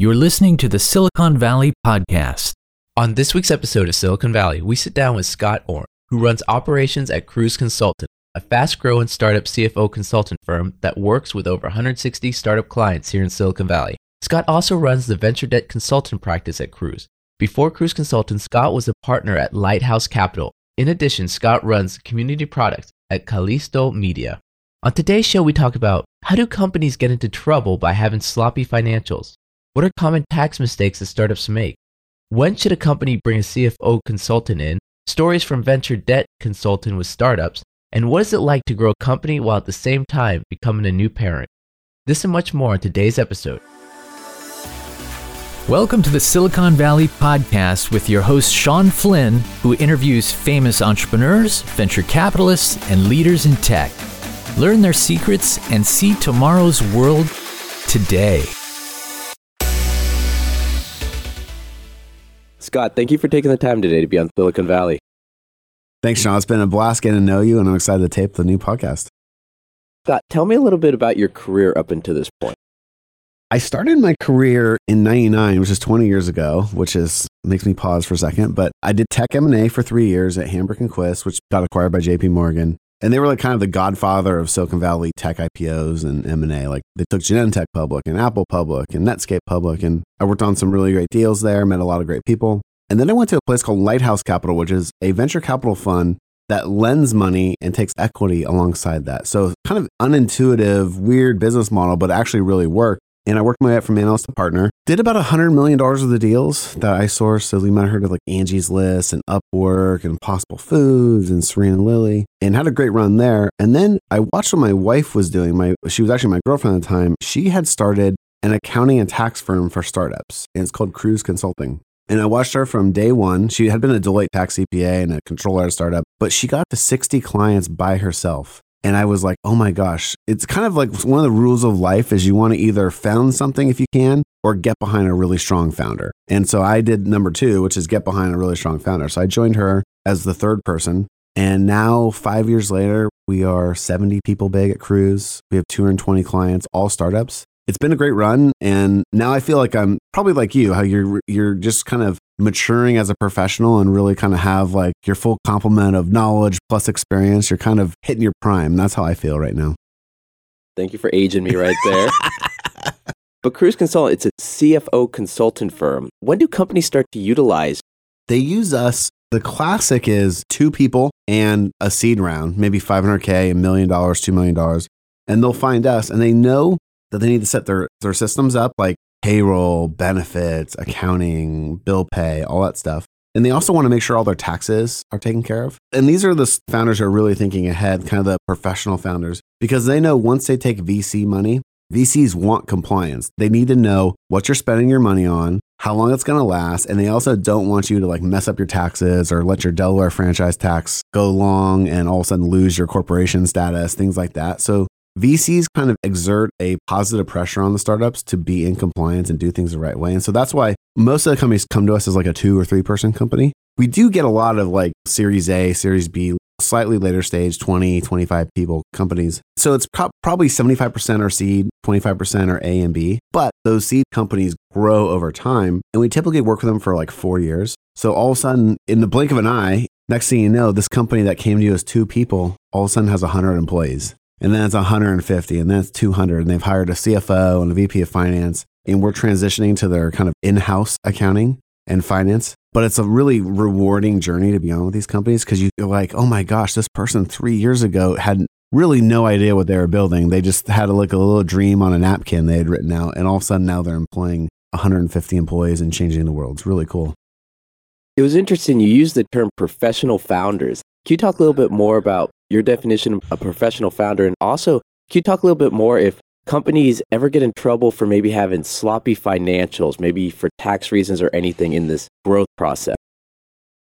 You're listening to the Silicon Valley Podcast. On this week's episode of Silicon Valley, we sit down with Scott Orn, who runs operations at Kruze Consultant, a fast growing startup CFO consultant firm that works with over 160 startup clients here in Silicon Valley. Scott also runs the venture debt consultant practice at Kruze. Before Kruze Consultant, Scott was a partner at Lighthouse Capital. In addition, Scott runs community products at Callisto Media. On today's show, we talk about how do companies get into trouble by having sloppy financials? What are common tax mistakes that startups make? When should a company bring a CFO consultant in? Stories from venture debt consultant with startups, and what is it like to grow a company while at the same time becoming a new parent? This and much more in today's episode. Welcome to the Silicon Valley Podcast with your host, Sean Flynn, who interviews famous entrepreneurs, venture capitalists, and leaders in tech. Learn their secrets and see tomorrow's world today. Scott, thank you for taking the time today to be on Silicon Valley. Thanks, Sean. It's been a blast getting to know you, and I'm excited to tape the new podcast. Scott, tell me a little bit about your career up until this point. I started my career in 99, which is 20 years ago, which is makes me pause for a second, but I did tech M&A for 3 years at Hambrecht and Quist, which got acquired by JP Morgan. And they were like kind of the godfather of Silicon Valley tech IPOs and M&A. Like they took Genentech public and Apple public and Netscape public. And I worked on some really great deals there, met a lot of great people. And then I went to a place called Lighthouse Capital, which is a venture capital fund that lends money and takes equity alongside that. So kind of unintuitive, weird business model, but actually really worked and I worked my way up from analyst to partner. Did about a hundred million dollars of the deals that I sourced. So you might have heard of like Angie's List and Upwork and Impossible Foods and Serena Lily, and had a great run there. And then I watched what my wife was doing. My she was actually my girlfriend at the time. She had started an accounting and tax firm for startups, and it's called Kruze Consulting. And I watched her from day one. She had been a Deloitte tax CPA and a controller at a startup, but she got to 60 clients by herself. And I was like, oh my gosh, it's kind of like one of the rules of life is you want to either found something if you can or get behind a really strong founder. And so I did number two, which is get behind a really strong founder. So I joined her as the third person. And now, five years later, we are 70 people big at Kruze. We have 220 clients, all startups it's been a great run and now I feel like I'm probably like you how you're you're just kind of maturing as a professional and really kind of have like your full complement of knowledge plus experience you're kind of hitting your prime. That's how I feel right now. Thank you for aging me right there. But Kruze Consult it's a CFO consultant firm. When do companies start to utilize They use us. The classic is two people and a seed round maybe 500k a million dollars 2 million dollars. And they'll find us and they know that they need to set their, their systems up like payroll, benefits, accounting, bill pay, all that stuff. And they also want to make sure all their taxes are taken care of. And these are the founders who are really thinking ahead, kind of the professional founders, because they know once they take VC money, VCs want compliance. They need to know what you're spending your money on, how long it's going to last, and they also don't want you to like mess up your taxes or let your Delaware franchise tax go long and all of a sudden lose your corporation status, things like that. So VCs kind of exert a positive pressure on the startups to be in compliance and do things the right way. And so that's why most of the companies come to us as like a two or three person company. We do get a lot of like Series A, Series B, slightly later stage, 20, 25 people companies. So it's pro- probably 75% are seed, 25% are A and B. But those seed companies grow over time. And we typically work with them for like four years. So all of a sudden, in the blink of an eye, next thing you know, this company that came to you as two people all of a sudden has 100 employees and then it's 150 and then it's 200 and they've hired a cfo and a vp of finance and we're transitioning to their kind of in-house accounting and finance. But it's a really rewarding journey to be on with these companies because you're like oh my gosh this person three years ago had really no idea what they were building. They just had a, like a little dream on a napkin they had written out and all of a sudden now they're employing 150 employees and changing the world. It's really cool. It was interesting you used the term professional founders. Can you talk a little bit more about your definition of a professional founder? And also, can you talk a little bit more if companies ever get in trouble for maybe having sloppy financials, maybe for tax reasons or anything in this growth process?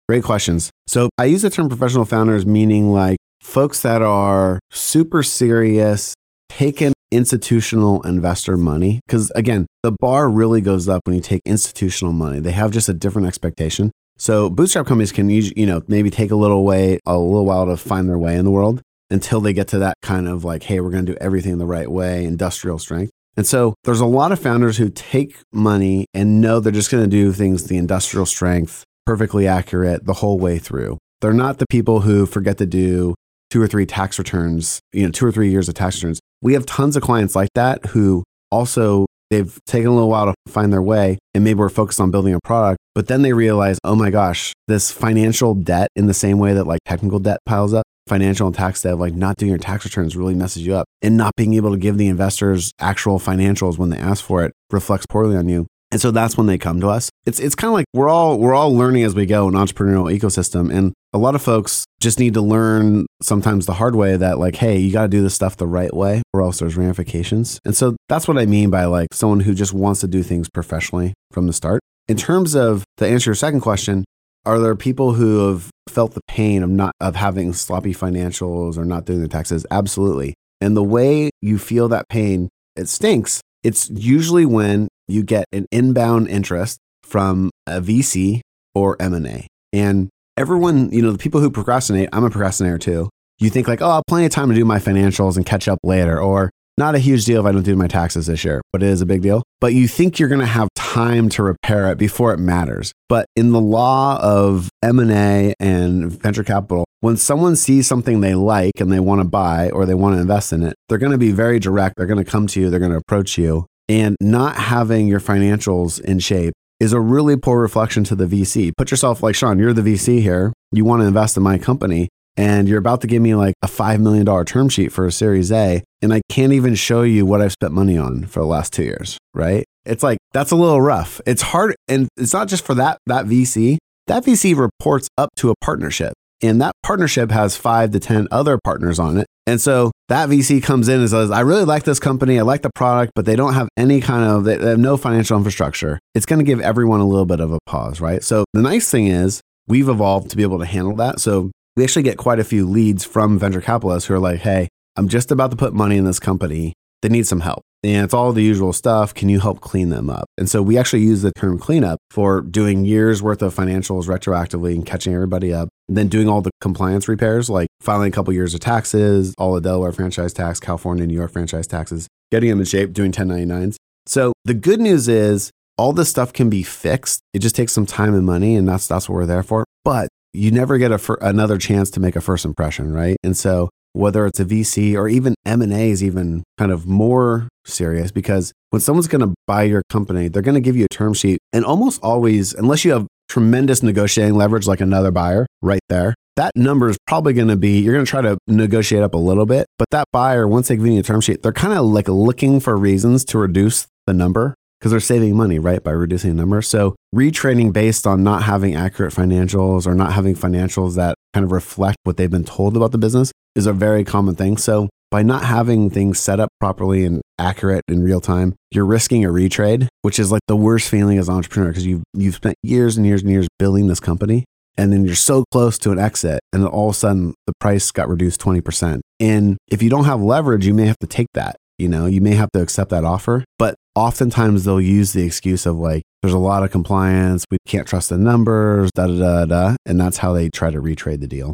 Great questions. So I use the term professional founders, meaning like folks that are super serious, taking institutional investor money. Because again, the bar really goes up when you take institutional money. They have just a different expectation. So bootstrap companies can you know, maybe take a little way, a little while to find their way in the world until they get to that kind of like, hey, we're going to do everything the right way, industrial strength. And so there's a lot of founders who take money and know they're just going to do things the industrial strength, perfectly accurate the whole way through. They're not the people who forget to do two or three tax returns, you know, two or three years of tax returns. We have tons of clients like that who also they've taken a little while to find their way and maybe we're focused on building a product, but then they realize, oh my gosh, this financial debt in the same way that like technical debt piles up, financial and tax debt, like not doing your tax returns really messes you up and not being able to give the investors actual financials when they ask for it reflects poorly on you. And so that's when they come to us. It's it's kind of like we're all we're all learning as we go in entrepreneurial ecosystem and a lot of folks just need to learn sometimes the hard way that like hey, you got to do this stuff the right way or else there's ramifications. And so that's what I mean by like someone who just wants to do things professionally from the start. In terms of to answer your second question, are there people who have felt the pain of not of having sloppy financials or not doing their taxes? Absolutely. And the way you feel that pain, it stinks. It's usually when you get an inbound interest from a VC or M&A. And everyone, you know, the people who procrastinate, I'm a procrastinator too. You think like, oh, I'll have plenty of time to do my financials and catch up later, or not a huge deal if I don't do my taxes this year, but it is a big deal. But you think you're going to have time to repair it before it matters. But in the law of M&A and venture capital, when someone sees something they like and they want to buy or they want to invest in it, they're going to be very direct. They're going to come to you, they're going to approach you and not having your financials in shape is a really poor reflection to the VC. Put yourself like Sean, you're the VC here. You want to invest in my company and you're about to give me like a $5 million term sheet for a series A. And I can't even show you what I've spent money on for the last two years, right? It's like, that's a little rough. It's hard. And it's not just for that, that VC. That VC reports up to a partnership and that partnership has five to 10 other partners on it. And so that VC comes in and says, I really like this company. I like the product, but they don't have any kind of, they have no financial infrastructure. It's going to give everyone a little bit of a pause, right? So the nice thing is we've evolved to be able to handle that. So we actually get quite a few leads from venture capitalists who are like, hey, I'm just about to put money in this company. They need some help and it's all the usual stuff. Can you help clean them up? And so we actually use the term cleanup for doing years worth of financials retroactively and catching everybody up. Then doing all the compliance repairs, like filing a couple years of taxes, all the Delaware franchise tax, California, New York franchise taxes, getting them in shape, doing 1099s. So the good news is all this stuff can be fixed. It just takes some time and money, and that's that's what we're there for. But you never get a fir- another chance to make a first impression, right? And so whether it's a VC or even M&A is even kind of more serious because when someone's going to buy your company, they're going to give you a term sheet and almost always unless you have tremendous negotiating leverage like another buyer right there, that number is probably going to be you're going to try to negotiate up a little bit, but that buyer once they give you a term sheet, they're kind of like looking for reasons to reduce the number because they're saving money, right, by reducing the number. So retraining based on not having accurate financials or not having financials that kind of reflect what they've been told about the business is a very common thing. So by not having things set up properly and accurate in real time, you're risking a retrade, which is like the worst feeling as an entrepreneur because you've you've spent years and years and years building this company. And then you're so close to an exit, and all of a sudden the price got reduced 20%. And if you don't have leverage, you may have to take that. You know, you may have to accept that offer. But oftentimes they'll use the excuse of like, there's a lot of compliance, we can't trust the numbers, da da da da. And that's how they try to retrade the deal.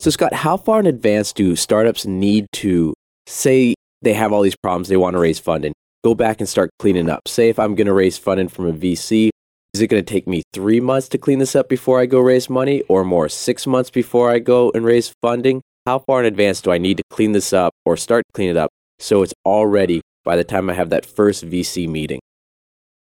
So, Scott, how far in advance do startups need to say they have all these problems, they want to raise funding, go back and start cleaning up? Say, if I'm going to raise funding from a VC, is it going to take me three months to clean this up before I go raise money or more, six months before I go and raise funding? How far in advance do I need to clean this up or start cleaning it up so it's all ready by the time I have that first VC meeting?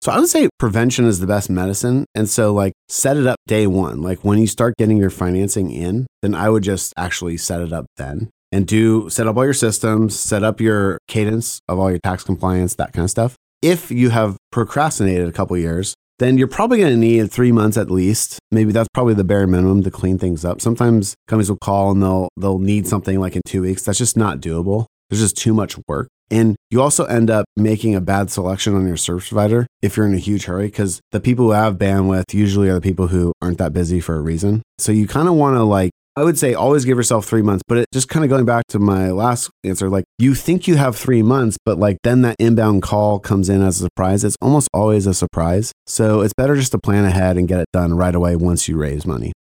So I would say prevention is the best medicine. And so like set it up day one. Like when you start getting your financing in, then I would just actually set it up then and do set up all your systems, set up your cadence of all your tax compliance, that kind of stuff. If you have procrastinated a couple years, then you're probably going to need three months at least. Maybe that's probably the bare minimum to clean things up. Sometimes companies will call and they'll they'll need something like in two weeks. That's just not doable. There's just too much work. And you also end up making a bad selection on your service provider if you're in a huge hurry, because the people who have bandwidth usually are the people who aren't that busy for a reason. So you kind of want to like, I would say always give yourself three months, but it just kind of going back to my last answer, like you think you have three months, but like then that inbound call comes in as a surprise. It's almost always a surprise. So it's better just to plan ahead and get it done right away once you raise money.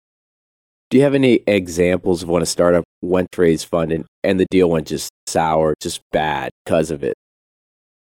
Do you have any examples of when a startup went to raise funding and the deal went just sour, just bad because of it?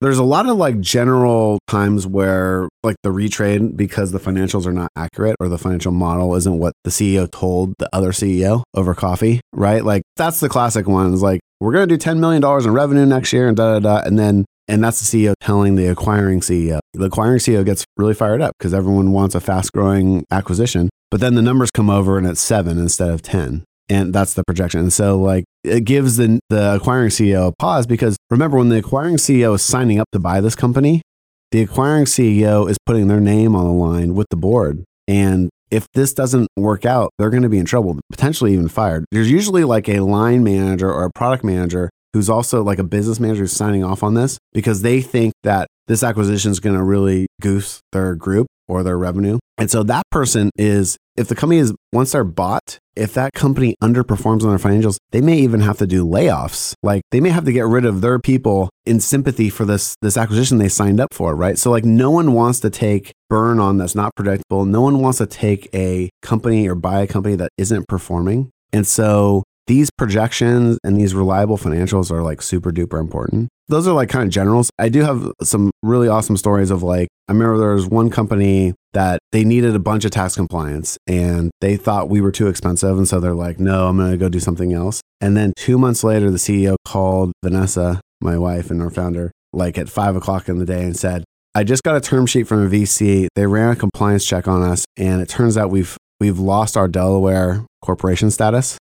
there's a lot of like general times where like the retrade because the financials are not accurate or the financial model isn't what the CEO told the other CEO over coffee, right? Like that's the classic one. Is like we're going to do $10 million in revenue next year and da da da. And then, and that's the CEO telling the acquiring CEO. The acquiring CEO gets really fired up because everyone wants a fast growing acquisition. But then the numbers come over and it's seven instead of 10 and that's the projection. And so like it gives the the acquiring CEO a pause because remember when the acquiring CEO is signing up to buy this company, the acquiring CEO is putting their name on the line with the board. And if this doesn't work out, they're going to be in trouble, potentially even fired. There's usually like a line manager or a product manager who's also like a business manager who's signing off on this because they think that this acquisition is going to really goose their group or their revenue. And so that person is, if the company is, once they're bought, if that company underperforms on their financials, they may even have to do layoffs. Like they may have to get rid of their people in sympathy for this, this acquisition they signed up for, right? So like no one wants to take burn on that's not predictable. No one wants to take a company or buy a company that isn't performing. And so these projections and these reliable financials are like super duper important. Those are like kind of generals. I do have some really awesome stories of like, I remember there was one company that they needed a bunch of tax compliance and they thought we were too expensive. And so they're like, no, I'm going to go do something else. And then two months later, the CEO called Vanessa, my wife and our founder, like at five o'clock in the day and said, I just got a term sheet from a VC. They ran a compliance check on us, and it turns out we've we've lost our Delaware corporation status.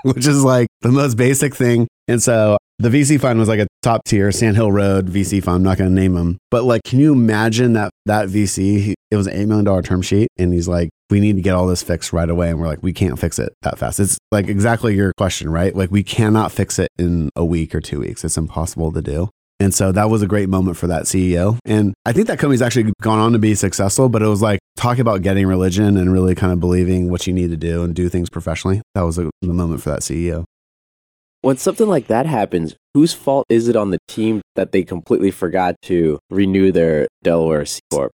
which is like the most basic thing. And so the VC fund was like a top tier Sand Hill Road VC fund. I'm not going to name them, but like, can you imagine that that VC? It was an eight million dollar term sheet, and he's like, "We need to get all this fixed right away." And we're like, "We can't fix it that fast." It's like exactly your question, right? Like, we cannot fix it in a week or two weeks. It's impossible to do. And so that was a great moment for that CEO. And I think that company's actually gone on to be successful, but it was like talking about getting religion and really kind of believing what you need to do and do things professionally. That was a, the moment for that CEO. When something like that happens, whose fault is it on the team that they completely forgot to renew their Delaware C Corp?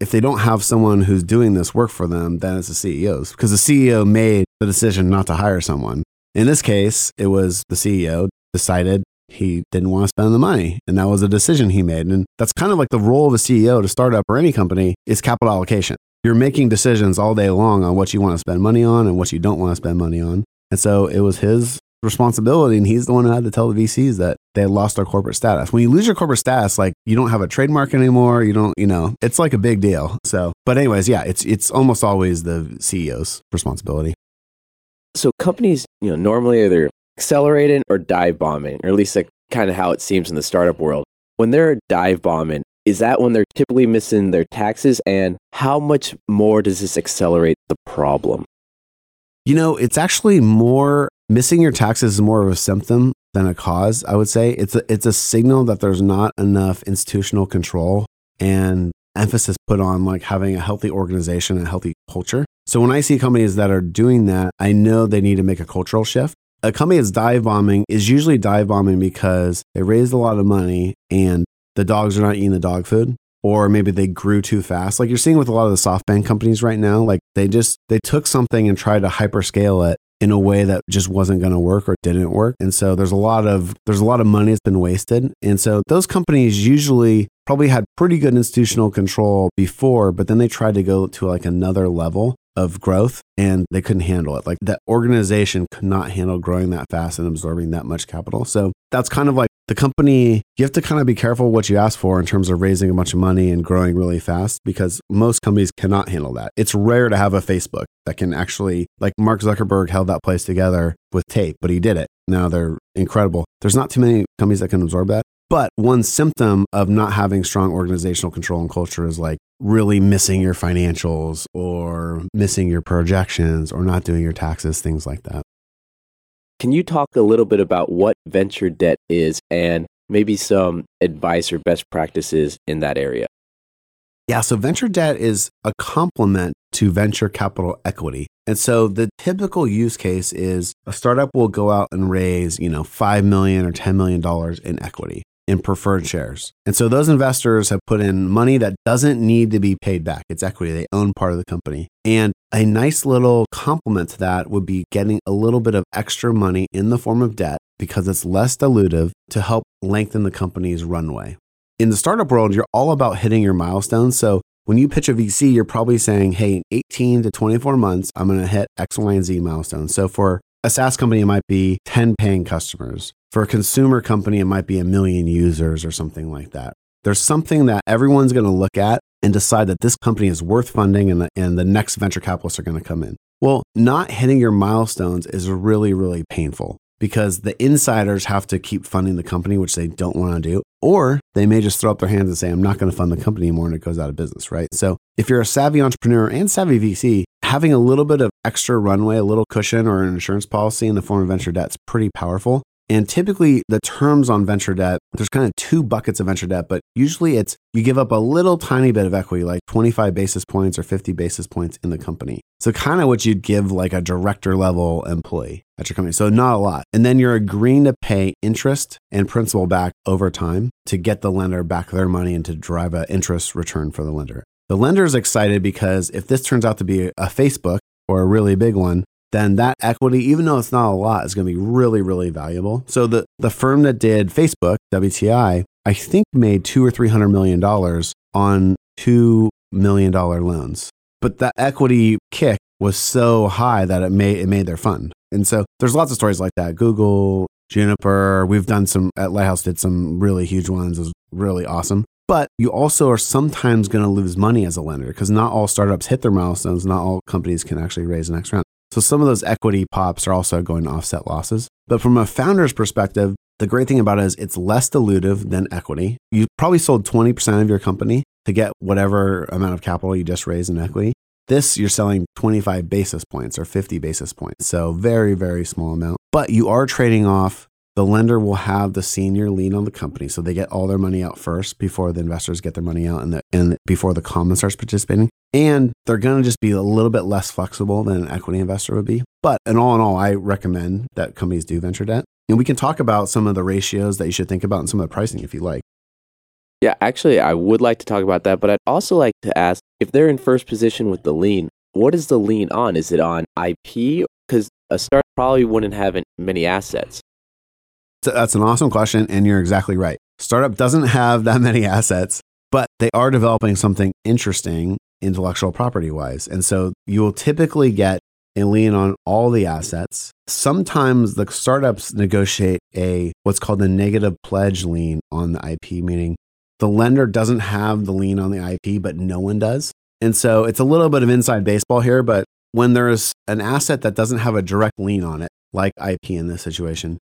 If they don't have someone who's doing this work for them, then it's the CEO's because the CEO made the decision not to hire someone. In this case, it was the CEO decided he didn't want to spend the money. And that was a decision he made. And that's kind of like the role of a CEO to startup or any company is capital allocation. You're making decisions all day long on what you want to spend money on and what you don't want to spend money on. And so it was his responsibility. And he's the one who had to tell the VCs that they lost their corporate status. When you lose your corporate status, like you don't have a trademark anymore. You don't, you know, it's like a big deal. So, but anyways, yeah, it's, it's almost always the CEO's responsibility. So companies, you know, normally either accelerating or dive bombing, or at least like kind of how it seems in the startup world. When they're dive bombing, is that when they're typically missing their taxes? And how much more does this accelerate the problem? You know, it's actually more missing your taxes is more of a symptom than a cause, I would say. It's a, it's a signal that there's not enough institutional control and emphasis put on like having a healthy organization a healthy culture. So when I see companies that are doing that, I know they need to make a cultural shift a company that's dive bombing is usually dive bombing because they raised a lot of money and the dogs are not eating the dog food or maybe they grew too fast. Like you're seeing with a lot of the softbank companies right now like they just they took something and tried to hyperscale it in a way that just wasn't going to work or didn't work. And so there's a lot of there's a lot of money that's been wasted. And so those companies usually probably had pretty good institutional control before but then they tried to go to like another level of growth and they couldn't handle it. Like that organization could not handle growing that fast and absorbing that much capital. So that's kind of like the company, you have to kind of be careful what you ask for in terms of raising a bunch of money and growing really fast because most companies cannot handle that. It's rare to have a Facebook that can actually, like Mark Zuckerberg held that place together with tape, but he did it. Now they're incredible. There's not too many companies that can absorb that. But one symptom of not having strong organizational control and culture is like really missing your financials or missing your projections or not doing your taxes, things like that. Can you talk a little bit about what venture debt is and maybe some advice or best practices in that area? Yeah, so venture debt is a complement to venture capital equity. And so the typical use case is a startup will go out and raise, you know, 5 million or 10 million dollars in equity in preferred shares. And so those investors have put in money that doesn't need to be paid back. It's equity, they own part of the company. And a nice little complement to that would be getting a little bit of extra money in the form of debt because it's less dilutive to help lengthen the company's runway. In the startup world, you're all about hitting your milestones. So when you pitch a VC, you're probably saying, hey, in 18 to 24 months, I'm going to hit X, Y, and Z milestones. So for a SaaS company, it might be 10 paying customers. For a consumer company, it might be a million users or something like that. There's something that everyone's going to look at and decide that this company is worth funding and the, and the next venture capitalists are going to come in. Well, not hitting your milestones is really, really painful because the insiders have to keep funding the company, which they don't want to do. Or they may just throw up their hands and say, I'm not going to fund the company anymore and it goes out of business, right? So if you're a savvy entrepreneur and savvy VC, having a little bit of extra runway, a little cushion or an insurance policy in the form of venture debt is pretty powerful. And typically, the terms on venture debt, there's kind of two buckets of venture debt, but usually it's you give up a little tiny bit of equity, like 25 basis points or 50 basis points in the company. So, kind of what you'd give like a director level employee at your company. So, not a lot. And then you're agreeing to pay interest and principal back over time to get the lender back their money and to drive an interest return for the lender. The lender is excited because if this turns out to be a Facebook or a really big one, then that equity, even though it's not a lot, is going to be really, really valuable. So the, the firm that did Facebook, WTI, I think made two or three hundred million dollars on two million dollar loans. But that equity kick was so high that it made it made their fund. And so there's lots of stories like that. Google, Juniper, we've done some at Lighthouse did some really huge ones. It was really awesome. But you also are sometimes going to lose money as a lender because not all startups hit their milestones. Not all companies can actually raise the next round. So some of those equity pops are also going to offset losses. But from a founder's perspective, the great thing about it is it's less dilutive than equity. You probably sold 20% of your company to get whatever amount of capital you just raised in equity. This, you're selling 25 basis points or 50 basis points. So very, very small amount. But you are trading off the lender will have the senior lien on the company. So they get all their money out first before the investors get their money out and, the, and before the common starts participating. And they're going to just be a little bit less flexible than an equity investor would be. But in all in all, I recommend that companies do venture debt. And we can talk about some of the ratios that you should think about and some of the pricing if you like. Yeah, actually, I would like to talk about that, but I'd also like to ask if they're in first position with the lien, what is the lien on? Is it on IP? Because a startup probably wouldn't have many assets. That's an awesome question. And you're exactly right. Startup doesn't have that many assets, but they are developing something interesting intellectual property wise. And so you will typically get a lien on all the assets. Sometimes the startups negotiate a what's called a negative pledge lien on the IP, meaning the lender doesn't have the lien on the IP, but no one does. And so it's a little bit of inside baseball here, but when there's an asset that doesn't have a direct lien on it, like IP in this situation,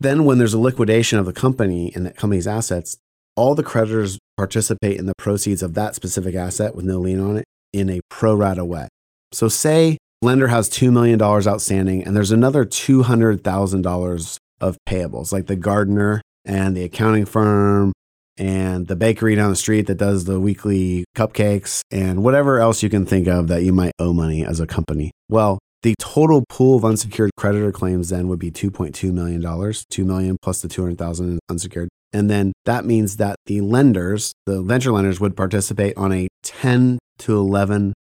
then, when there's a liquidation of the company and the company's assets, all the creditors participate in the proceeds of that specific asset with no lien on it in a pro rata way. So, say lender has $2 million outstanding and there's another $200,000 of payables, like the gardener and the accounting firm and the bakery down the street that does the weekly cupcakes and whatever else you can think of that you might owe money as a company. Well, the total pool of unsecured creditor claims then would be $2.2 million, 2 million plus the 200,000 unsecured. And then that means that the lenders, the venture lenders would participate on a 10 to 11%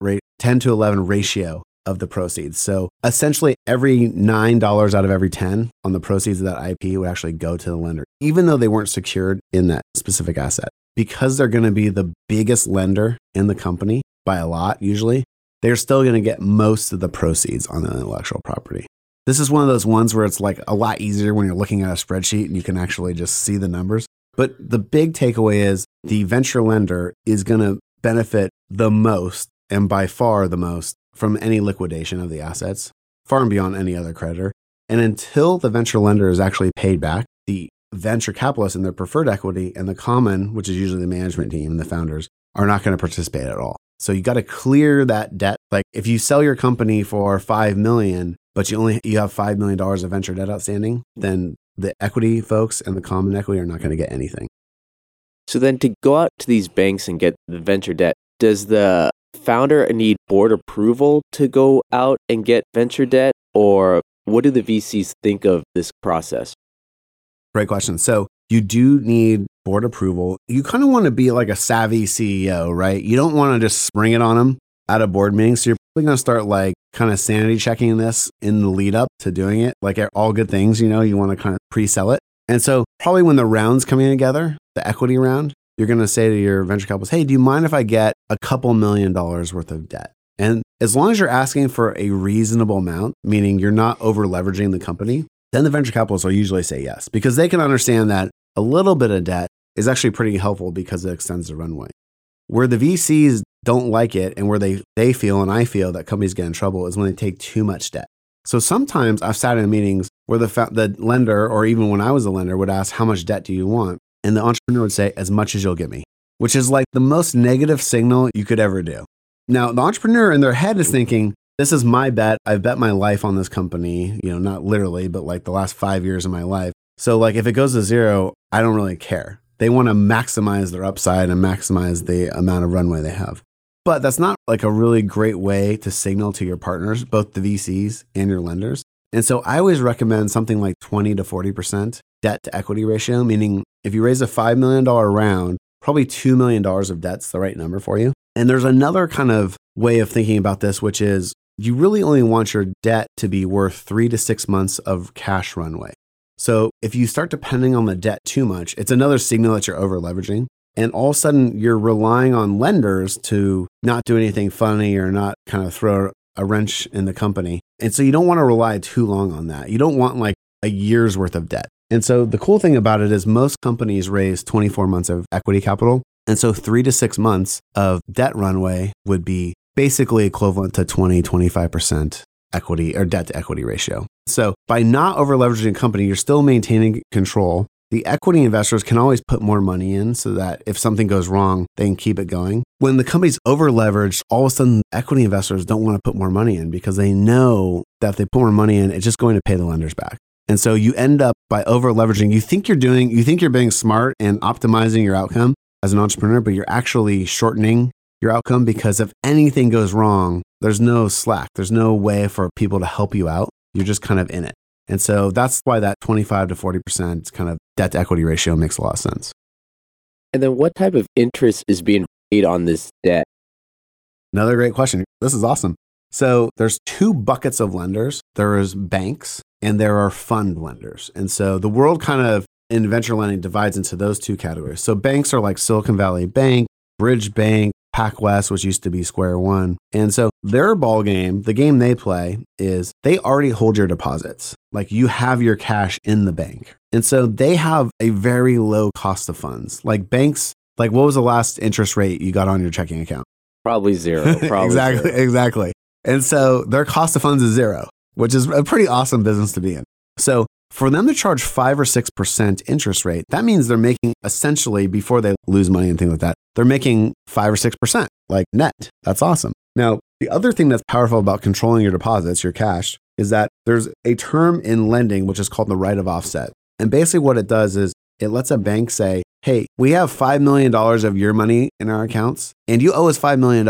rate, 10 to 11 ratio of the proceeds. So essentially every $9 out of every 10 on the proceeds of that IP would actually go to the lender, even though they weren't secured in that specific asset. Because they're going to be the biggest lender in the company by a lot, usually, they're still going to get most of the proceeds on the intellectual property. This is one of those ones where it's like a lot easier when you're looking at a spreadsheet and you can actually just see the numbers. But the big takeaway is the venture lender is going to benefit the most and by far the most from any liquidation of the assets, far and beyond any other creditor. And until the venture lender is actually paid back, the venture capitalists and their preferred equity and the common, which is usually the management team and the founders, are not going to participate at all. So you got to clear that debt. Like if you sell your company for 5 million, but you only you have 5 million dollars of venture debt outstanding, then the equity folks and the common equity are not going to get anything. So then to go out to these banks and get the venture debt, does the founder need board approval to go out and get venture debt or what do the VCs think of this process? Great question. So you do need board approval. You kind of want to be like a savvy CEO, right? You don't want to just spring it on them at a board meeting. So you're probably going to start like kind of sanity checking this in the lead up to doing it. Like all good things, you know, you want to kind of pre sell it. And so, probably when the round's coming together, the equity round, you're going to say to your venture capitalists, hey, do you mind if I get a couple million dollars worth of debt? And as long as you're asking for a reasonable amount, meaning you're not over leveraging the company, then the venture capitalists will usually say yes because they can understand that a little bit of debt is actually pretty helpful because it extends the runway. Where the VCs don't like it and where they, they feel and I feel that companies get in trouble is when they take too much debt. So sometimes I've sat in meetings where the, the lender, or even when I was a lender, would ask, How much debt do you want? And the entrepreneur would say, As much as you'll give me, which is like the most negative signal you could ever do. Now, the entrepreneur in their head is thinking, This is my bet. I've bet my life on this company, you know, not literally, but like the last five years of my life. So, like, if it goes to zero, I don't really care. They want to maximize their upside and maximize the amount of runway they have. But that's not like a really great way to signal to your partners, both the VCs and your lenders. And so I always recommend something like 20 to 40% debt to equity ratio, meaning if you raise a $5 million round, probably $2 million of debt's the right number for you. And there's another kind of way of thinking about this, which is you really only want your debt to be worth three to six months of cash runway. So if you start depending on the debt too much, it's another signal that you're over leveraging. And all of a sudden, you're relying on lenders to not do anything funny or not kind of throw a wrench in the company. And so you don't want to rely too long on that. You don't want like a year's worth of debt. And so the cool thing about it is most companies raise 24 months of equity capital. And so three to six months of debt runway would be basically equivalent to 20, 25% equity or debt to equity ratio. So by not over leveraging a company, you're still maintaining control the equity investors can always put more money in so that if something goes wrong, they can keep it going. When the company's over leveraged, all of a sudden equity investors don't want to put more money in because they know that if they put more money in, it's just going to pay the lenders back. And so you end up by over leveraging, you think you're doing, you think you're being smart and optimizing your outcome as an entrepreneur, but you're actually shortening your outcome because if anything goes wrong, there's no slack. There's no way for people to help you out. You're just kind of in it. And so that's why that 25 to 40% kind of debt to equity ratio makes a lot of sense. And then what type of interest is being paid on this debt? Another great question. This is awesome. So there's two buckets of lenders. There is banks and there are fund lenders. And so the world kind of in venture lending divides into those two categories. So banks are like Silicon Valley Bank, Bridge Bank, PacWest, which used to be Square One. And so their ball game, the game they play is they already hold your deposits. Like you have your cash in the bank. And so they have a very low cost of funds. Like banks, like what was the last interest rate you got on your checking account? Probably zero. Probably exactly. Zero. Exactly. And so their cost of funds is zero, which is a pretty awesome business to be in. So for them to charge five or six percent interest rate, that means they're making essentially before they lose money and things like that, they're making five or six percent, like net. That's awesome. Now, the other thing that's powerful about controlling your deposits, your cash, is that there's a term in lending which is called the right of offset. And basically, what it does is it lets a bank say, hey, we have $5 million of your money in our accounts, and you owe us $5 million.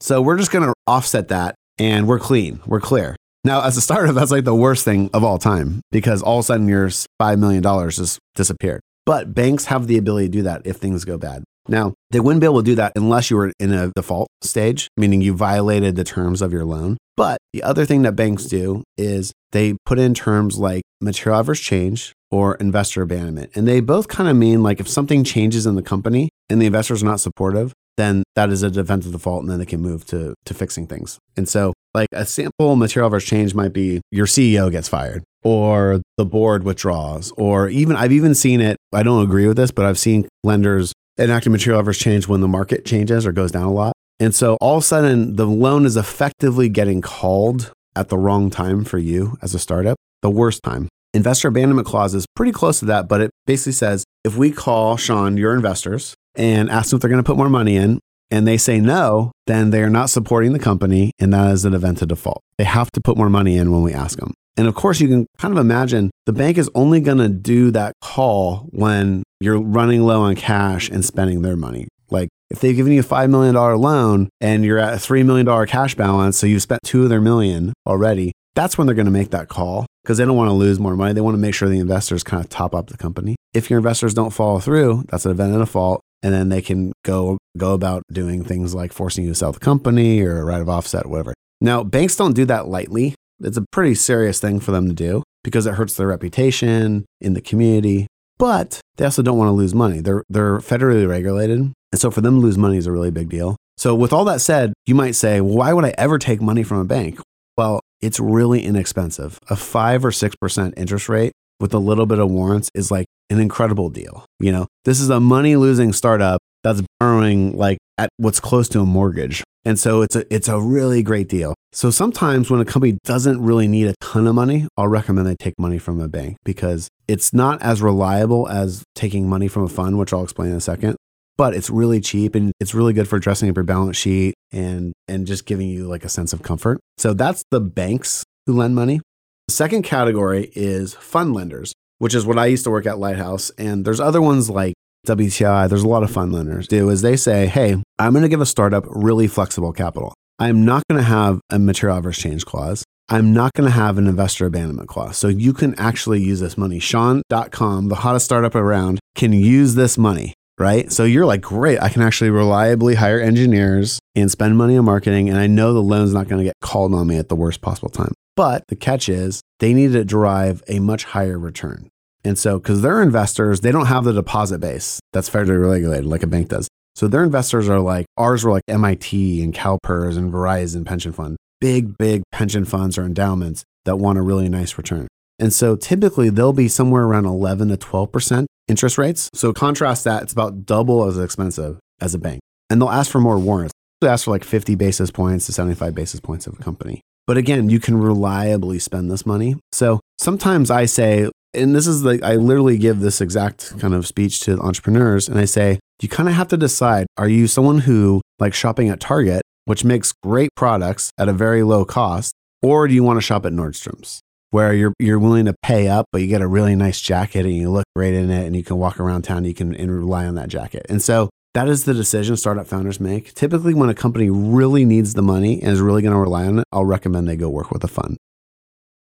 So we're just going to offset that and we're clean, we're clear. Now, as a startup, that's like the worst thing of all time because all of a sudden your $5 million just disappeared. But banks have the ability to do that if things go bad. Now, they wouldn't be able to do that unless you were in a default stage, meaning you violated the terms of your loan. But the other thing that banks do is they put in terms like material adverse change or investor abandonment. And they both kind of mean like if something changes in the company and the investors are not supportive, then that is a defensive default and then they can move to, to fixing things. And so, like a sample material adverse change might be your CEO gets fired or the board withdraws, or even I've even seen it. I don't agree with this, but I've seen lenders enact a material adverse change when the market changes or goes down a lot. And so all of a sudden, the loan is effectively getting called at the wrong time for you as a startup, the worst time. Investor abandonment clause is pretty close to that, but it basically says if we call Sean, your investors, and ask them if they're going to put more money in, and they say no, then they are not supporting the company, and that is an event of default. They have to put more money in when we ask them. And of course, you can kind of imagine the bank is only going to do that call when you're running low on cash and spending their money. Like if they've given you a $5 million loan and you're at a $3 million cash balance, so you've spent two of their million already, that's when they're going to make that call because they don't want to lose more money. They want to make sure the investors kind of top up the company. If your investors don't follow through, that's an event of default. And then they can go go about doing things like forcing you to sell the company or right of offset, whatever. Now, banks don't do that lightly. It's a pretty serious thing for them to do because it hurts their reputation in the community. But they also don't want to lose money. They're, they're federally regulated. And so for them to lose money is a really big deal. So, with all that said, you might say, well, why would I ever take money from a bank? Well, it's really inexpensive. A five or 6% interest rate with a little bit of warrants is like an incredible deal. You know, this is a money losing startup that's borrowing like at what's close to a mortgage. And so it's a it's a really great deal. So sometimes when a company doesn't really need a ton of money, I'll recommend they take money from a bank because it's not as reliable as taking money from a fund, which I'll explain in a second. But it's really cheap and it's really good for dressing up your balance sheet and and just giving you like a sense of comfort. So that's the banks who lend money. The second category is fund lenders, which is what I used to work at Lighthouse. And there's other ones like WTI, there's a lot of fund lenders do is they say, hey, I'm going to give a startup really flexible capital. I'm not going to have a material adverse change clause. I'm not going to have an investor abandonment clause. So you can actually use this money. Sean.com, the hottest startup around, can use this money, right? So you're like, great, I can actually reliably hire engineers and spend money on marketing. And I know the loan's not going to get called on me at the worst possible time. But the catch is they need to derive a much higher return. And so, because they're investors, they don't have the deposit base that's federally regulated like a bank does. So their investors are like, ours were like MIT and CalPERS and Verizon pension fund, big, big pension funds or endowments that want a really nice return. And so typically they'll be somewhere around 11 to 12% interest rates. So contrast that, it's about double as expensive as a bank. And they'll ask for more warrants. They ask for like 50 basis points to 75 basis points of a company. But again, you can reliably spend this money. So sometimes I say, and this is like, I literally give this exact kind of speech to entrepreneurs, and I say, you kind of have to decide are you someone who like shopping at Target, which makes great products at a very low cost, or do you want to shop at Nordstrom's? Where you're you're willing to pay up, but you get a really nice jacket and you look great in it, and you can walk around town. You can and rely on that jacket. And so that is the decision startup founders make. Typically, when a company really needs the money and is really going to rely on it, I'll recommend they go work with a fund.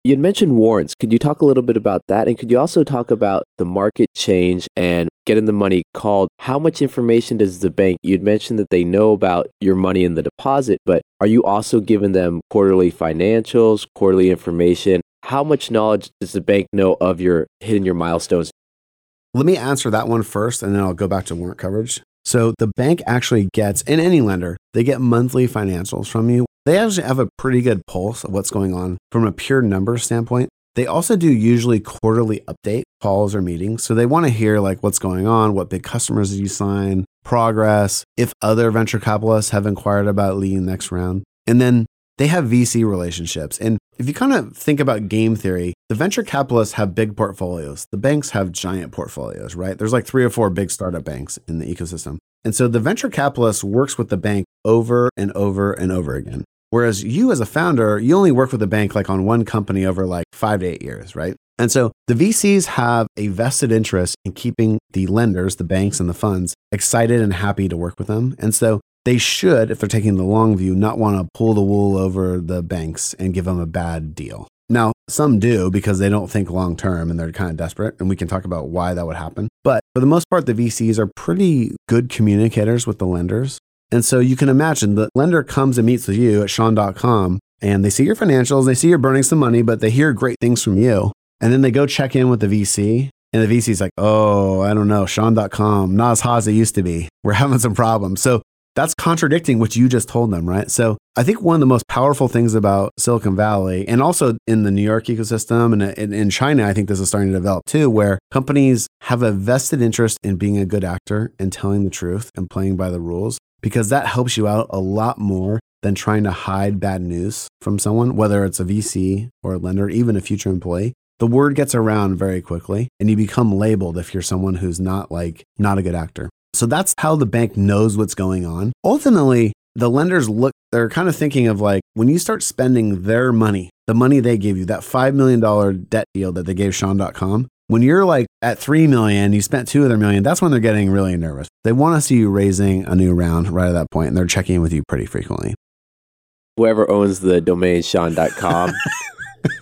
You mentioned warrants. Could you talk a little bit about that? And could you also talk about the market change and getting the money called? How much information does the bank? You'd mentioned that they know about your money in the deposit, but are you also giving them quarterly financials, quarterly information? How much knowledge does the bank know of your hitting your milestones? Let me answer that one first, and then I'll go back to warrant coverage. So the bank actually gets, and any lender, they get monthly financials from you. They actually have a pretty good pulse of what's going on from a pure number standpoint. They also do usually quarterly update calls or meetings. So they want to hear like what's going on, what big customers did you sign, progress, if other venture capitalists have inquired about leading next round. And then they have VC relationships. And if you kind of think about game theory, the venture capitalists have big portfolios. The banks have giant portfolios, right? There's like three or four big startup banks in the ecosystem. And so the venture capitalist works with the bank over and over and over again. Whereas you as a founder, you only work with a bank like on one company over like five to eight years, right? And so the VCs have a vested interest in keeping the lenders, the banks and the funds excited and happy to work with them. And so they should, if they're taking the long view, not want to pull the wool over the banks and give them a bad deal. Now, some do because they don't think long term and they're kind of desperate. And we can talk about why that would happen. But for the most part, the VCs are pretty good communicators with the lenders. And so you can imagine the lender comes and meets with you at Sean.com and they see your financials, they see you're burning some money, but they hear great things from you. And then they go check in with the VC and the VC's like, oh, I don't know, Sean.com, not as hot as it used to be. We're having some problems. So that's contradicting what you just told them, right? So I think one of the most powerful things about Silicon Valley and also in the New York ecosystem and in China, I think this is starting to develop too, where companies have a vested interest in being a good actor and telling the truth and playing by the rules because that helps you out a lot more than trying to hide bad news from someone, whether it's a VC or a lender, even a future employee. The word gets around very quickly and you become labeled if you're someone who's not like, not a good actor. So that's how the bank knows what's going on. Ultimately, the lenders look, they're kind of thinking of like when you start spending their money, the money they gave you, that $5 million debt deal that they gave Sean.com, when you're like at 3 million, you spent two of their million, that's when they're getting really nervous. They want to see you raising a new round right at that point, and they're checking in with you pretty frequently. Whoever owns the domain Sean.com,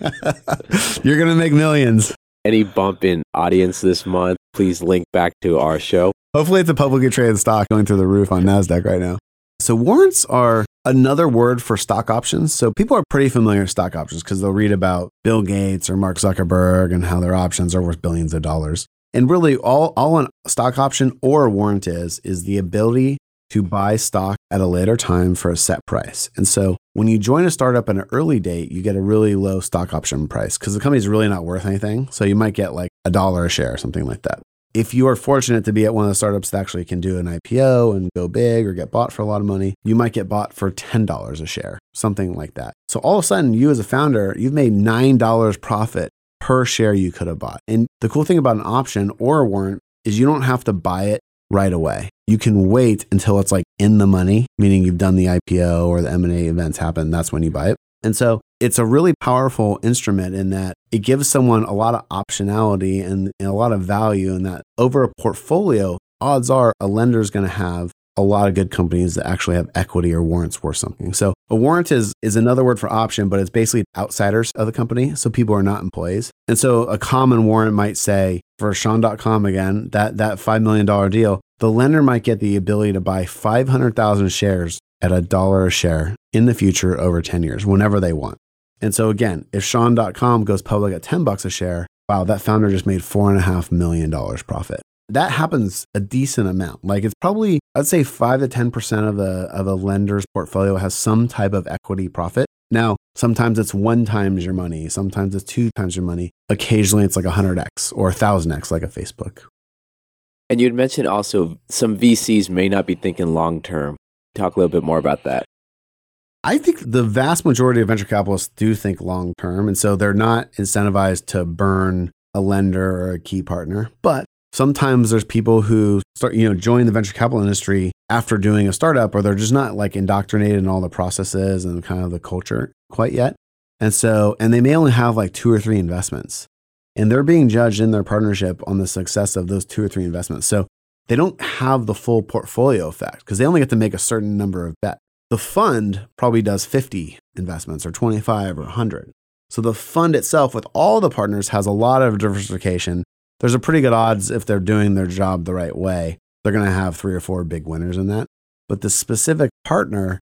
you're going to make millions. Any bump in audience this month, please link back to our show. Hopefully, it's a publicly traded stock going through the roof on NASDAQ right now. So, warrants are another word for stock options. So people are pretty familiar with stock options because they'll read about Bill Gates or Mark Zuckerberg and how their options are worth billions of dollars. And really, all, all an stock option or a warrant is, is the ability to buy stock at a later time for a set price. And so when you join a startup at an early date, you get a really low stock option price because the company's really not worth anything. So you might get like a dollar a share or something like that. If you are fortunate to be at one of the startups that actually can do an IPO and go big or get bought for a lot of money, you might get bought for $10 a share, something like that. So all of a sudden, you as a founder, you've made $9 profit per share you could have bought. And the cool thing about an option or a warrant is you don't have to buy it right away. You can wait until it's like in the money, meaning you've done the IPO or the M&A events happen, that's when you buy it. And so it's a really powerful instrument in that it gives someone a lot of optionality and, and a lot of value in that over a portfolio, odds are a lender is going to have a lot of good companies that actually have equity or warrants worth something. So a warrant is is another word for option, but it's basically outsiders of the company. So people are not employees. And so a common warrant might say for Sean.com again, that that five million dollar deal, the lender might get the ability to buy 500,000 shares at a dollar a share in the future over 10 years, whenever they want. And so again, if Sean.com goes public at 10 bucks a share, wow, that founder just made four and a half million dollars profit. That happens a decent amount. Like it's probably, I'd say five to 10% of the of a lender's portfolio has some type of equity profit. Now, sometimes it's one times your money, sometimes it's two times your money. Occasionally it's like 100x or 1000x like a Facebook. And you'd mentioned also some VCs may not be thinking long term. Talk a little bit more about that. I think the vast majority of venture capitalists do think long term. And so they're not incentivized to burn a lender or a key partner. But sometimes there's people who start, you know, join the venture capital industry after doing a startup, or they're just not like indoctrinated in all the processes and kind of the culture quite yet. And so, and they may only have like two or three investments and they're being judged in their partnership on the success of those two or three investments. So they don't have the full portfolio effect because they only get to make a certain number of bets. The fund probably does 50 investments or 25 or 100. So the fund itself, with all the partners, has a lot of diversification. There's a pretty good odds if they're doing their job the right way, they're going to have three or four big winners in that. But the specific partner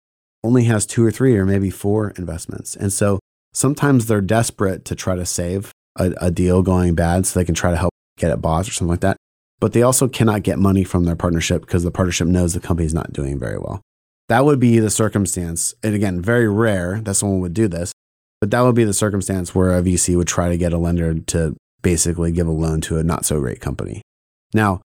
only has two or three or maybe four investments. And so sometimes they're desperate to try to save a, a deal going bad so they can try to help get it bought or something like that. But they also cannot get money from their partnership because the partnership knows the company's not doing very well. That would be the circumstance. And again, very rare that someone would do this, but that would be the circumstance where a VC would try to get a lender to basically give a loan to a not so great company. Now,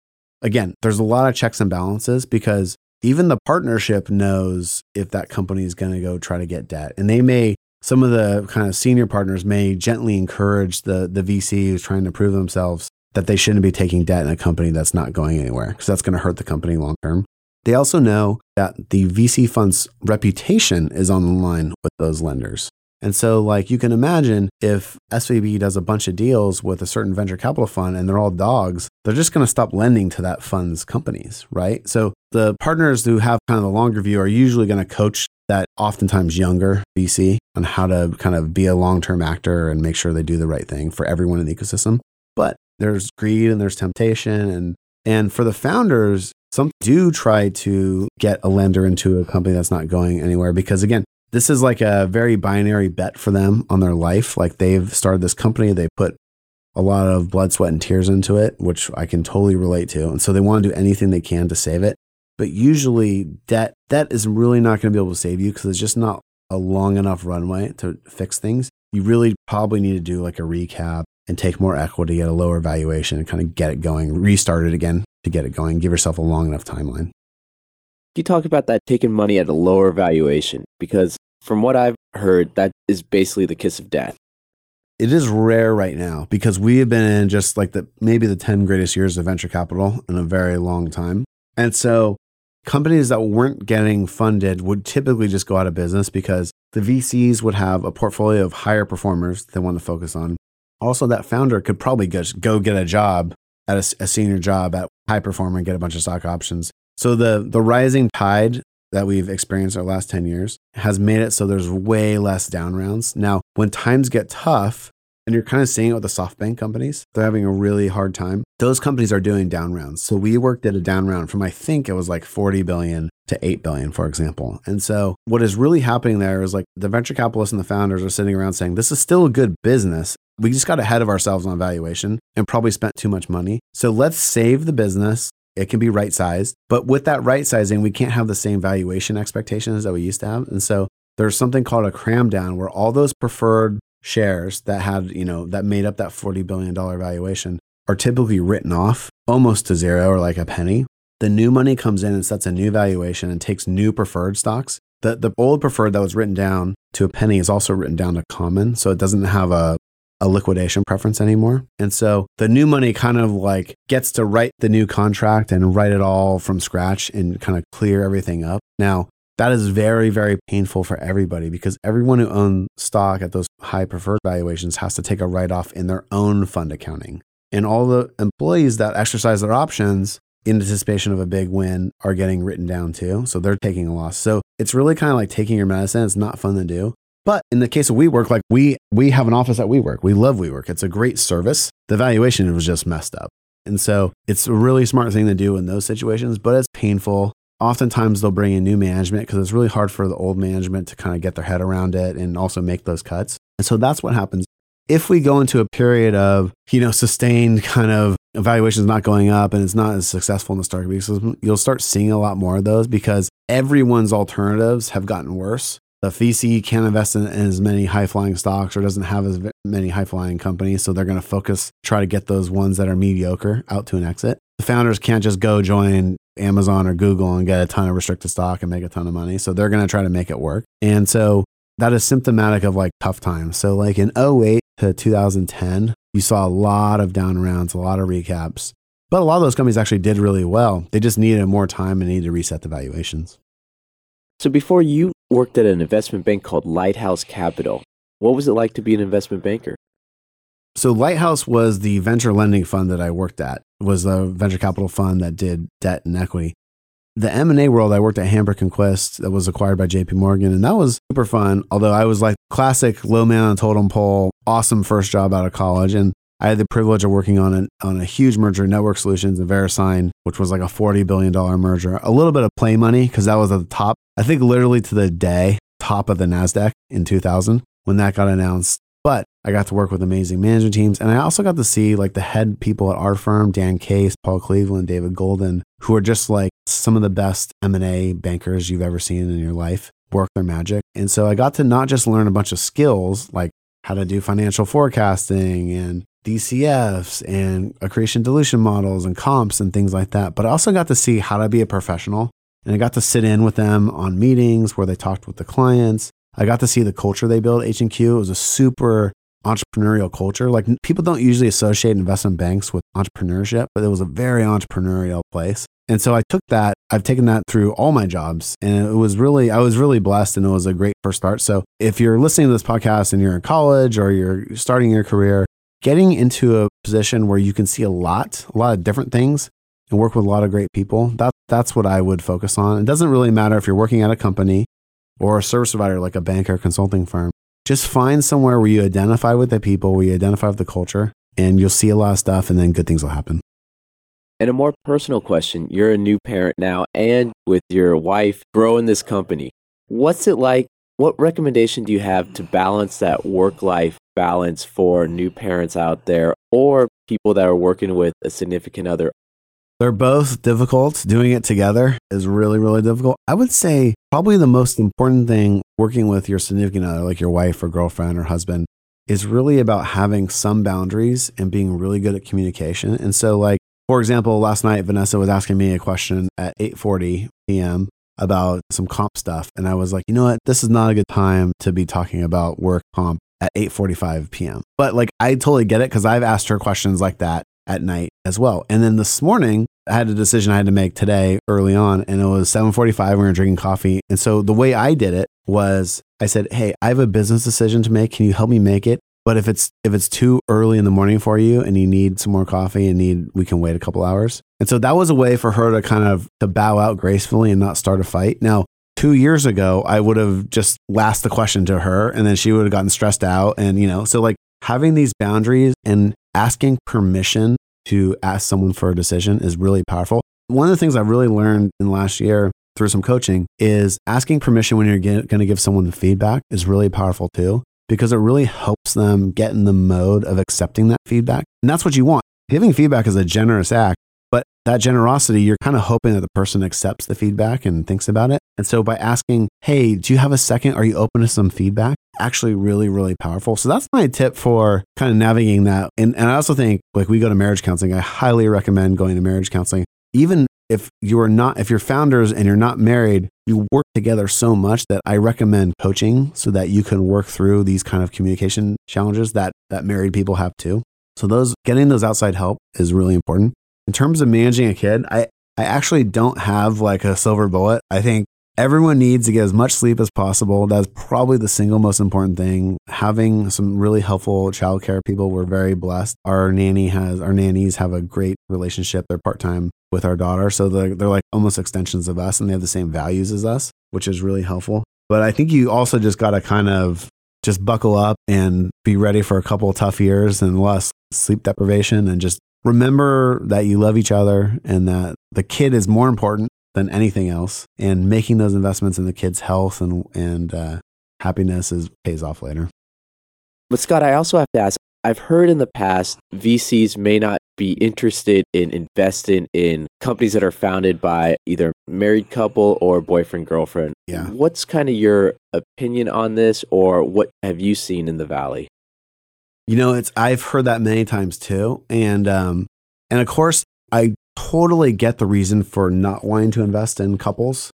again, there's a lot of checks and balances because even the partnership knows if that company is going to go try to get debt. And they may some of the kind of senior partners may gently encourage the, the VC who's trying to prove themselves that they shouldn't be taking debt in a company that's not going anywhere because that's going to hurt the company long term. They also know that the VC fund's reputation is on the line with those lenders. And so, like, you can imagine if SVB does a bunch of deals with a certain venture capital fund and they're all dogs, they're just going to stop lending to that fund's companies, right? So, the partners who have kind of the longer view are usually going to coach that oftentimes younger VC on how to kind of be a long term actor and make sure they do the right thing for everyone in the ecosystem. But there's greed and there's temptation. And, and for the founders, some do try to get a lender into a company that's not going anywhere because, again, this is like a very binary bet for them on their life. Like they've started this company, they put a lot of blood, sweat, and tears into it, which I can totally relate to. And so they want to do anything they can to save it. But usually debt debt is really not going to be able to save you because it's just not a long enough runway to fix things. You really probably need to do like a recap and take more equity at a lower valuation and kind of get it going, restart it again to get it going. Give yourself a long enough timeline. You talk about that taking money at a lower valuation because from what I've heard, that is basically the kiss of death. It is rare right now because we have been in just like the maybe the 10 greatest years of venture capital in a very long time. And so companies that weren't getting funded would typically just go out of business because the VCs would have a portfolio of higher performers they want to focus on. Also, that founder could probably just go get a job at a, a senior job at high performer and get a bunch of stock options. So the the rising tide that we've experienced our last 10 years has made it so there's way less down rounds. Now, when times get tough, and you're kind of seeing it with the SoftBank companies. They're having a really hard time. Those companies are doing down rounds. So we worked at a down round from I think it was like 40 billion to 8 billion, for example. And so what is really happening there is like the venture capitalists and the founders are sitting around saying, this is still a good business. We just got ahead of ourselves on valuation and probably spent too much money. So let's save the business. It can be right sized. But with that right sizing, we can't have the same valuation expectations that we used to have. And so there's something called a cram down where all those preferred shares that had, you know, that made up that $40 billion valuation are typically written off almost to zero or like a penny. The new money comes in and sets a new valuation and takes new preferred stocks. The, the old preferred that was written down to a penny is also written down to common. So it doesn't have a, a liquidation preference anymore. And so the new money kind of like gets to write the new contract and write it all from scratch and kind of clear everything up. Now, that is very, very painful for everybody because everyone who owns stock at those high preferred valuations has to take a write off in their own fund accounting. And all the employees that exercise their options in anticipation of a big win are getting written down too. So they're taking a loss. So it's really kind of like taking your medicine. It's not fun to do. But in the case of WeWork, like we we have an office at WeWork. We love WeWork. It's a great service. The valuation was just messed up. And so it's a really smart thing to do in those situations, but it's painful. Oftentimes they'll bring in new management because it's really hard for the old management to kind of get their head around it and also make those cuts. And so that's what happens. If we go into a period of, you know, sustained kind of evaluations not going up and it's not as successful in the stock ecosystem, you'll start seeing a lot more of those because everyone's alternatives have gotten worse. The VC can't invest in, as many high flying stocks or doesn't have as many high flying companies. So they're going to focus, try to get those ones that are mediocre out to an exit. The founders can't just go join Amazon or Google and get a ton of restricted stock and make a ton of money. So they're going to try to make it work. And so that is symptomatic of like tough times. So like in 08 to 2010, you saw a lot of down rounds, a lot of recaps. But a lot of those companies actually did really well. They just needed more time and needed to reset the valuations. So before you worked at an investment bank called Lighthouse Capital, what was it like to be an investment banker? So Lighthouse was the venture lending fund that I worked at. It was a venture capital fund that did debt and equity. The M&A world, I worked at Hambrecht and Quist that was acquired by JP Morgan and that was super fun. Although I was like classic low man on totem pole, awesome first job out of college and I had the privilege of working on an, on a huge merger, Network Solutions and VeriSign, which was like a $40 billion merger. A little bit of play money because that was at the top. I think literally to the day, top of the NASDAQ in 2000 when that got announced. But I got to work with amazing management teams. And I also got to see like the head people at our firm, Dan Case, Paul Cleveland, David Golden, who are just like some of the best M&A bankers you've ever seen in your life work their magic. And so I got to not just learn a bunch of skills like how to do financial forecasting and DCFs and accretion dilution models and comps and things like that. But I also got to see how to be a professional. And I got to sit in with them on meetings where they talked with the clients. I got to see the culture they built at H&Q. It was a super entrepreneurial culture. Like people don't usually associate investment banks with entrepreneurship, but it was a very entrepreneurial place. And so I took that, I've taken that through all my jobs. And it was really, I was really blessed and it was a great first start. So if you're listening to this podcast and you're in college or you're starting your career, getting into a position where you can see a lot, a lot of different things and work with a lot of great people, that, that's what I would focus on. It doesn't really matter if you're working at a company or a service provider like a bank or consulting firm. Just find somewhere where you identify with the people, where you identify with the culture, and you'll see a lot of stuff and then good things will happen. And a more personal question you're a new parent now and with your wife growing this company. What's it like? What recommendation do you have to balance that work life balance for new parents out there or people that are working with a significant other? They're both difficult. Doing it together is really, really difficult. I would say probably the most important thing working with your significant other, like your wife or girlfriend or husband, is really about having some boundaries and being really good at communication. And so, like, for example, last night Vanessa was asking me a question at 8:40 p.m. about some comp stuff, and I was like, you know what, this is not a good time to be talking about work comp at 8:45 p.m. But like I totally get it cuz I've asked her questions like that at night as well. And then this morning, I had a decision I had to make today early on and it was 7:45 we were drinking coffee. And so the way I did it was I said, "Hey, I have a business decision to make. Can you help me make it?" But if it's if it's too early in the morning for you and you need some more coffee and need we can wait a couple hours. And so that was a way for her to kind of to bow out gracefully and not start a fight. Now, two years ago, I would have just asked the question to her and then she would have gotten stressed out. And, you know, so like having these boundaries and asking permission to ask someone for a decision is really powerful. One of the things I really learned in last year through some coaching is asking permission when you're going to give someone feedback is really powerful too, because it really helps them get in the mode of accepting that feedback. And that's what you want. Giving feedback is a generous act, but that generosity, you're kind of hoping that the person accepts the feedback and thinks about it. And so by asking, hey, do you have a second? Are you open to some feedback? Actually, really, really powerful. So that's my tip for kind of navigating that. And, and I also think, like, we go to marriage counseling. I highly recommend going to marriage counseling. Even if you are not, if you're founders and you're not married, you work together so much that I recommend coaching so that you can work through these kind of communication challenges that, that married people have too. So those getting those outside help is really important. In terms of managing a kid, I, I actually don't have like a silver bullet. I think everyone needs to get as much sleep as possible. That's probably the single most important thing. Having some really helpful childcare people, we're very blessed. Our nanny has, our nannies have a great relationship. They're part time with our daughter. So they're, they're like almost extensions of us and they have the same values as us, which is really helpful. But I think you also just got to kind of just buckle up and be ready for a couple tough years and less sleep deprivation and just remember that you love each other and that the kid is more important than anything else. And making those investments in the kid's health and, and uh, happiness is, pays off later. But Scott, I also have to ask I've heard in the past VCs may not be interested in investing in companies that are founded by either married couple or boyfriend girlfriend. Yeah. What's kind of your opinion on this or what have you seen in the valley? You know, it's I've heard that many times too. And um and of course, I totally get the reason for not wanting to invest in couples.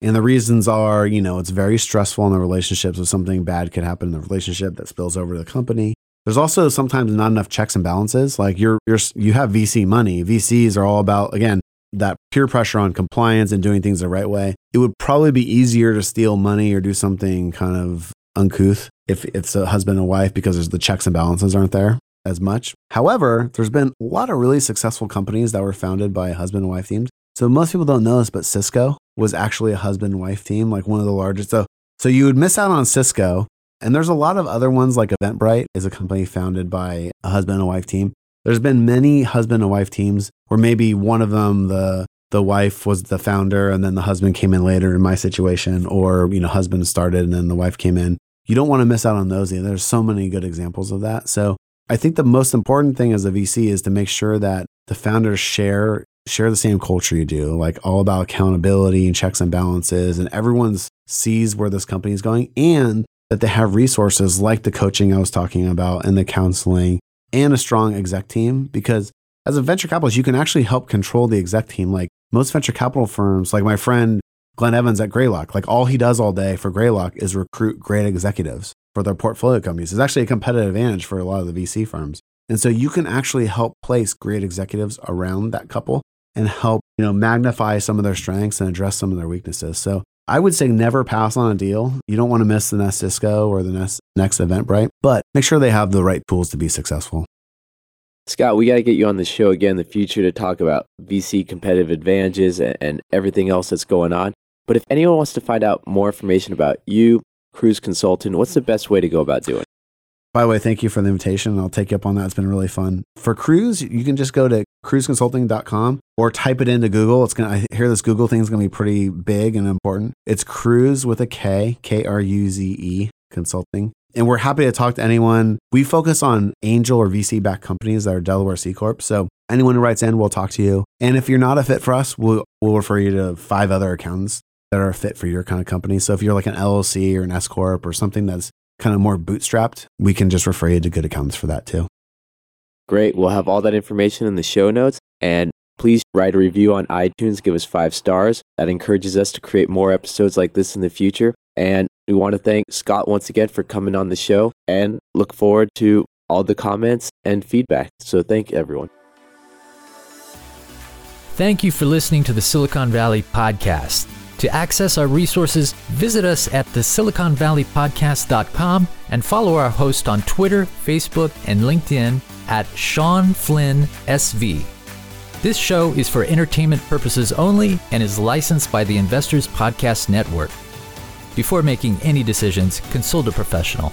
And the reasons are, you know, it's very stressful in the relationships if something bad could happen in the relationship that spills over to the company. There's also sometimes not enough checks and balances. Like you're you're you have VC money. VCs are all about again that peer pressure on compliance and doing things the right way. It would probably be easier to steal money or do something kind of uncouth if it's a husband and wife because there's the checks and balances aren't there as much. However, there's been a lot of really successful companies that were founded by husband and wife teams. So most people don't know this, but Cisco was actually a husband and wife team, like one of the largest. So so you would miss out on Cisco and there's a lot of other ones like Eventbrite is a company founded by a husband and wife team. There's been many husband and wife teams where maybe one of them, the the wife was the founder and then the husband came in later in my situation, or you know, husband started and then the wife came in. You don't want to miss out on those either. There's so many good examples of that. So I think the most important thing as a VC is to make sure that the founders share share the same culture you do, like all about accountability and checks and balances, and everyone sees where this company is going and that they have resources like the coaching I was talking about and the counseling and a strong exec team. Because as a venture capitalist, you can actually help control the exec team. Like most venture capital firms, like my friend Glenn Evans at Greylock, like all he does all day for Greylock is recruit great executives for their portfolio companies. It's actually a competitive advantage for a lot of the VC firms. And so you can actually help place great executives around that couple and help, you know, magnify some of their strengths and address some of their weaknesses. So I would say never pass on a deal. You don't want to miss the next Cisco or the next, next Eventbrite, but make sure they have the right tools to be successful. Scott, we got to get you on the show again in the future to talk about VC competitive advantages and, and everything else that's going on. But if anyone wants to find out more information about you, Kruze Consultant, what's the best way to go about doing? it? By the way, thank you for the invitation. I'll take you up on that. It's been really fun. For Kruze, you can just go to kruzeconsulting.com or type it into Google. It's gonna I hear this Google thing is gonna be pretty big and important. It's Kruze with a K, K R U Z E consulting. And we're happy to talk to anyone. We focus on angel or VC backed companies that are Delaware C Corp. So anyone who writes in, we'll talk to you. And if you're not a fit for us, we'll, we'll refer you to five other accountants that are a fit for your kind of company. So if you're like an LLC or an S Corp or something that's kind of more bootstrapped, we can just refer you to good accountants for that too. Great. We'll have all that information in the show notes. And please write a review on iTunes, give us five stars. That encourages us to create more episodes like this in the future. And we want to thank Scott once again for coming on the show and look forward to all the comments and feedback. So thank everyone. Thank you for listening to the Silicon Valley Podcast. To access our resources, visit us at the siliconvalleypodcast.com and follow our host on Twitter, Facebook, and LinkedIn at Sean Flynn SV. This show is for entertainment purposes only and is licensed by the Investors Podcast Network. Before making any decisions, consult a professional.